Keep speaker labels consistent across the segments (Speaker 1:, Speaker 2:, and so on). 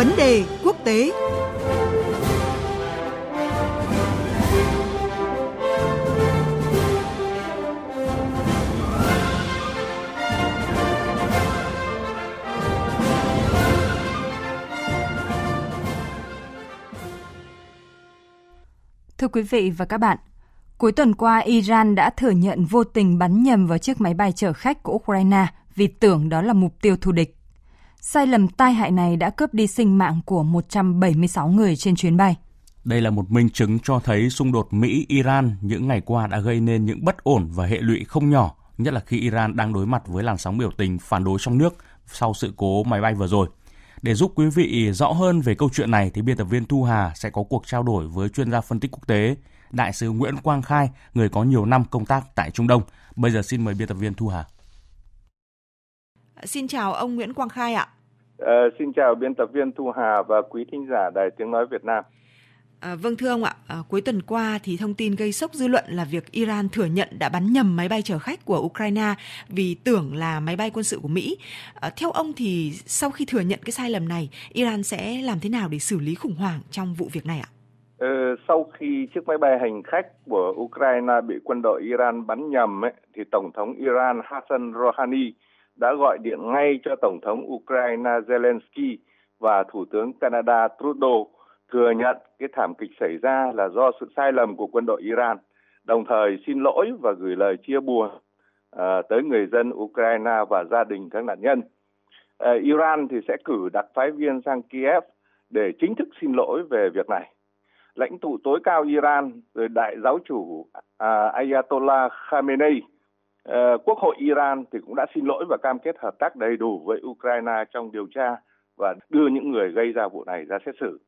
Speaker 1: Vấn đề quốc tế Thưa quý vị và các bạn, cuối tuần qua Iran đã thừa nhận vô tình bắn nhầm vào chiếc máy bay chở khách của Ukraine vì tưởng đó là mục tiêu thù địch. Sai lầm tai hại này đã cướp đi sinh mạng của 176 người trên chuyến bay.
Speaker 2: Đây là một minh chứng cho thấy xung đột Mỹ-Iran những ngày qua đã gây nên những bất ổn và hệ lụy không nhỏ, nhất là khi Iran đang đối mặt với làn sóng biểu tình phản đối trong nước sau sự cố máy bay vừa rồi. Để giúp quý vị rõ hơn về câu chuyện này thì biên tập viên Thu Hà sẽ có cuộc trao đổi với chuyên gia phân tích quốc tế, đại sứ Nguyễn Quang Khai, người có nhiều năm công tác tại Trung Đông. Bây giờ xin mời biên tập viên Thu Hà.
Speaker 1: Xin chào ông Nguyễn Quang Khai ạ.
Speaker 3: À, xin chào biên tập viên Thu Hà và quý thính giả Đài Tiếng Nói Việt Nam.
Speaker 1: À, vâng thưa ông ạ, à, cuối tuần qua thì thông tin gây sốc dư luận là việc Iran thừa nhận đã bắn nhầm máy bay chở khách của Ukraine vì tưởng là máy bay quân sự của Mỹ. À, theo ông thì sau khi thừa nhận cái sai lầm này, Iran sẽ làm thế nào để xử lý khủng hoảng trong vụ việc này ạ?
Speaker 3: Ừ, sau khi chiếc máy bay hành khách của Ukraine bị quân đội Iran bắn nhầm ấy, thì Tổng thống Iran Hassan Rouhani đã gọi điện ngay cho Tổng thống Ukraine Zelensky và Thủ tướng Canada Trudeau thừa nhận cái thảm kịch xảy ra là do sự sai lầm của quân đội Iran, đồng thời xin lỗi và gửi lời chia buồn uh, tới người dân Ukraine và gia đình các nạn nhân. Uh, Iran thì sẽ cử đặc phái viên sang Kiev để chính thức xin lỗi về việc này. Lãnh tụ tối cao Iran rồi đại giáo chủ uh, Ayatollah Khamenei Ờ, Quốc hội Iran thì cũng đã xin lỗi và cam kết hợp tác đầy đủ với Ukraine trong điều tra và đưa những người gây ra vụ này ra xét xử.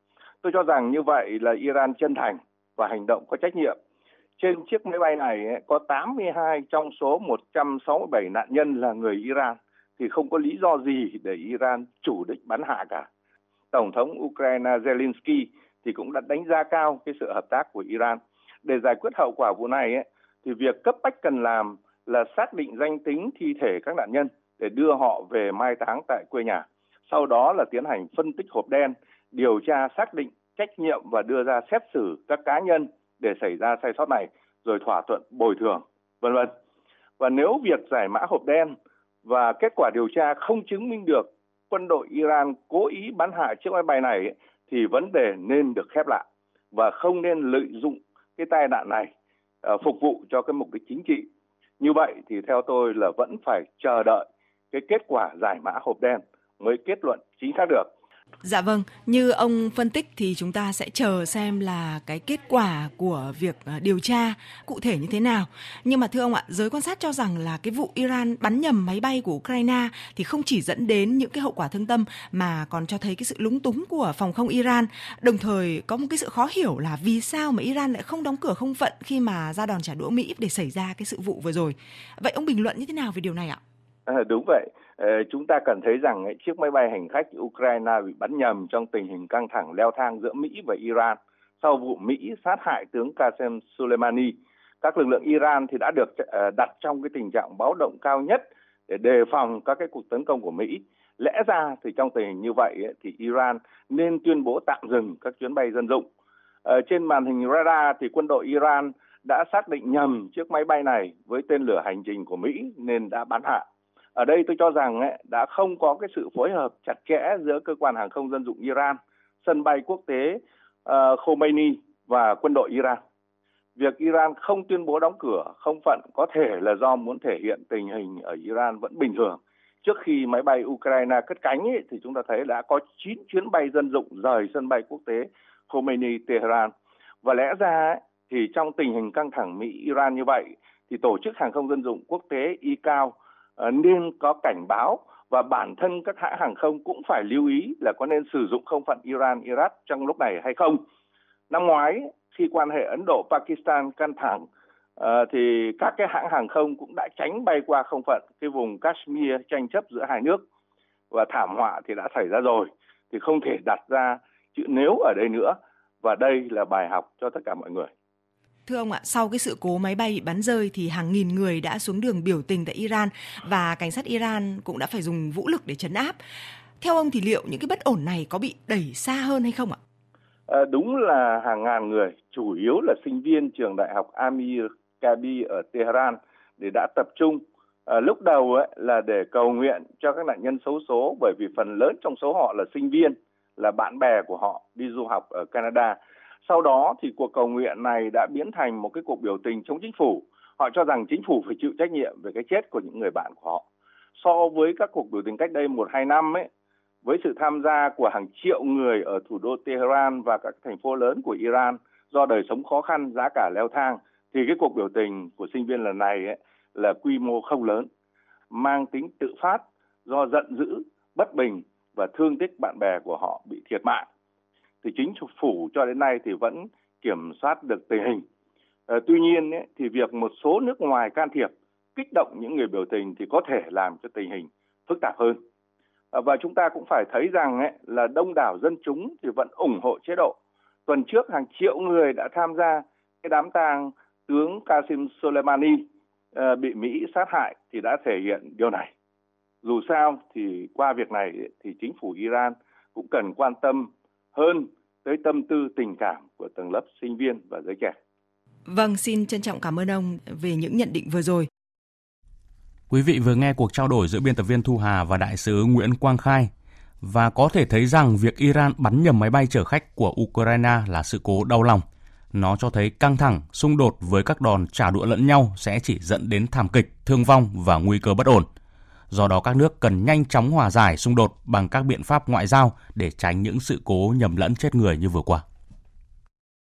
Speaker 3: Tôi cho rằng như vậy là Iran chân thành và hành động có trách nhiệm. Trên chiếc máy bay này có 82 trong số 167 nạn nhân là người Iran thì không có lý do gì để Iran chủ định bắn hạ cả. Tổng thống Ukraine Zelensky thì cũng đã đánh giá cao cái sự hợp tác của Iran. Để giải quyết hậu quả vụ này ấy, thì việc cấp bách cần làm là xác định danh tính thi thể các nạn nhân để đưa họ về mai táng tại quê nhà. Sau đó là tiến hành phân tích hộp đen điều tra xác định trách nhiệm và đưa ra xét xử các cá nhân để xảy ra sai sót này rồi thỏa thuận bồi thường vân vân và nếu việc giải mã hộp đen và kết quả điều tra không chứng minh được quân đội Iran cố ý bắn hạ chiếc máy bay này thì vấn đề nên được khép lại và không nên lợi dụng cái tai nạn này uh, phục vụ cho cái mục đích chính trị. Như vậy thì theo tôi là vẫn phải chờ đợi cái kết quả giải mã hộp đen mới kết luận chính xác được.
Speaker 1: Dạ vâng, như ông phân tích thì chúng ta sẽ chờ xem là cái kết quả của việc ờ, điều tra cụ thể như thế nào. Nhưng mà thưa ông ạ, giới quan sát cho rằng là cái vụ Iran bắn nhầm máy bay của Ukraine thì không chỉ dẫn đến những cái hậu quả thương tâm mà còn cho thấy cái sự lúng túng của phòng không Iran. Đồng thời có một cái sự khó hiểu là vì sao mà Iran lại không đóng cửa không phận khi mà ra đòn trả đũa Mỹ để xảy ra cái sự vụ vừa rồi. Vậy ông bình luận như thế nào về điều này ạ?
Speaker 3: À, đúng vậy ờ, chúng ta cần thấy rằng ấy, chiếc máy bay hành khách Ukraine bị bắn nhầm trong tình hình căng thẳng leo thang giữa Mỹ và Iran sau vụ Mỹ sát hại tướng Qasem Soleimani. Các lực lượng Iran thì đã được ờ, đặt trong cái tình trạng báo động cao nhất để đề phòng các cái cuộc tấn công của Mỹ. Lẽ ra thì trong tình hình như vậy ấy, thì Iran nên tuyên bố tạm dừng các chuyến bay dân dụng. Trên màn hình radar thì quân đội Iran đã xác định nhầm chiếc máy bay này với tên lửa hành trình của Mỹ nên đã bắn hạ ở đây tôi cho rằng ấy, đã không có cái sự phối hợp chặt chẽ giữa cơ quan hàng không dân dụng Iran, sân bay quốc tế uh, Khomeini và quân đội Iran. Việc Iran không tuyên bố đóng cửa không phận có thể là do muốn thể hiện tình hình ở Iran vẫn bình thường. Trước khi máy bay Ukraine cất cánh ấy, thì chúng ta thấy đã có 9 chuyến bay dân dụng rời sân bay quốc tế Khomeini Tehran. Và lẽ ra ấy, thì trong tình hình căng thẳng Mỹ-Iran như vậy thì Tổ chức Hàng không Dân dụng Quốc tế ICAO Ờ, nên có cảnh báo và bản thân các hãng hàng không cũng phải lưu ý là có nên sử dụng không phận Iran, Iraq trong lúc này hay không. Năm ngoái, khi quan hệ Ấn Độ, Pakistan căng thẳng ờ, thì các cái hãng hàng không cũng đã tránh bay qua không phận cái vùng Kashmir tranh chấp giữa hai nước và thảm họa thì đã xảy ra rồi thì không thể đặt ra chữ nếu ở đây nữa và đây là bài học cho tất cả mọi người.
Speaker 1: Thưa ông ạ, sau cái sự cố máy bay bị bắn rơi thì hàng nghìn người đã xuống đường biểu tình tại Iran và cảnh sát Iran cũng đã phải dùng vũ lực để chấn áp. Theo ông thì liệu những cái bất ổn này có bị đẩy xa hơn hay không ạ?
Speaker 3: À, đúng là hàng ngàn người, chủ yếu là sinh viên trường đại học Amir Kabi ở Tehran để đã tập trung à, lúc đầu ấy, là để cầu nguyện cho các nạn nhân xấu số bởi vì phần lớn trong số họ là sinh viên, là bạn bè của họ đi du học ở Canada. Sau đó thì cuộc cầu nguyện này đã biến thành một cái cuộc biểu tình chống chính phủ. Họ cho rằng chính phủ phải chịu trách nhiệm về cái chết của những người bạn của họ. So với các cuộc biểu tình cách đây một hai năm ấy, với sự tham gia của hàng triệu người ở thủ đô Tehran và các thành phố lớn của Iran do đời sống khó khăn, giá cả leo thang, thì cái cuộc biểu tình của sinh viên lần này ấy, là quy mô không lớn, mang tính tự phát do giận dữ, bất bình và thương tích bạn bè của họ bị thiệt mạng. Thì chính phủ cho đến nay thì vẫn kiểm soát được tình hình. À, tuy nhiên ấy, thì việc một số nước ngoài can thiệp kích động những người biểu tình thì có thể làm cho tình hình phức tạp hơn. À, và chúng ta cũng phải thấy rằng ấy, là đông đảo dân chúng thì vẫn ủng hộ chế độ. Tuần trước hàng triệu người đã tham gia cái đám tang tướng Qasim Soleimani uh, bị Mỹ sát hại thì đã thể hiện điều này. Dù sao thì qua việc này thì chính phủ Iran cũng cần quan tâm hơn tới tâm tư tình cảm của tầng lớp sinh viên và giới trẻ.
Speaker 1: Vâng, xin trân trọng cảm ơn ông về những nhận định vừa rồi.
Speaker 2: Quý vị vừa nghe cuộc trao đổi giữa biên tập viên Thu Hà và đại sứ Nguyễn Quang Khai và có thể thấy rằng việc Iran bắn nhầm máy bay chở khách của Ukraine là sự cố đau lòng. Nó cho thấy căng thẳng, xung đột với các đòn trả đũa lẫn nhau sẽ chỉ dẫn đến thảm kịch, thương vong và nguy cơ bất ổn. Do đó các nước cần nhanh chóng hòa giải xung đột bằng các biện pháp ngoại giao để tránh những sự cố nhầm lẫn chết người như vừa qua.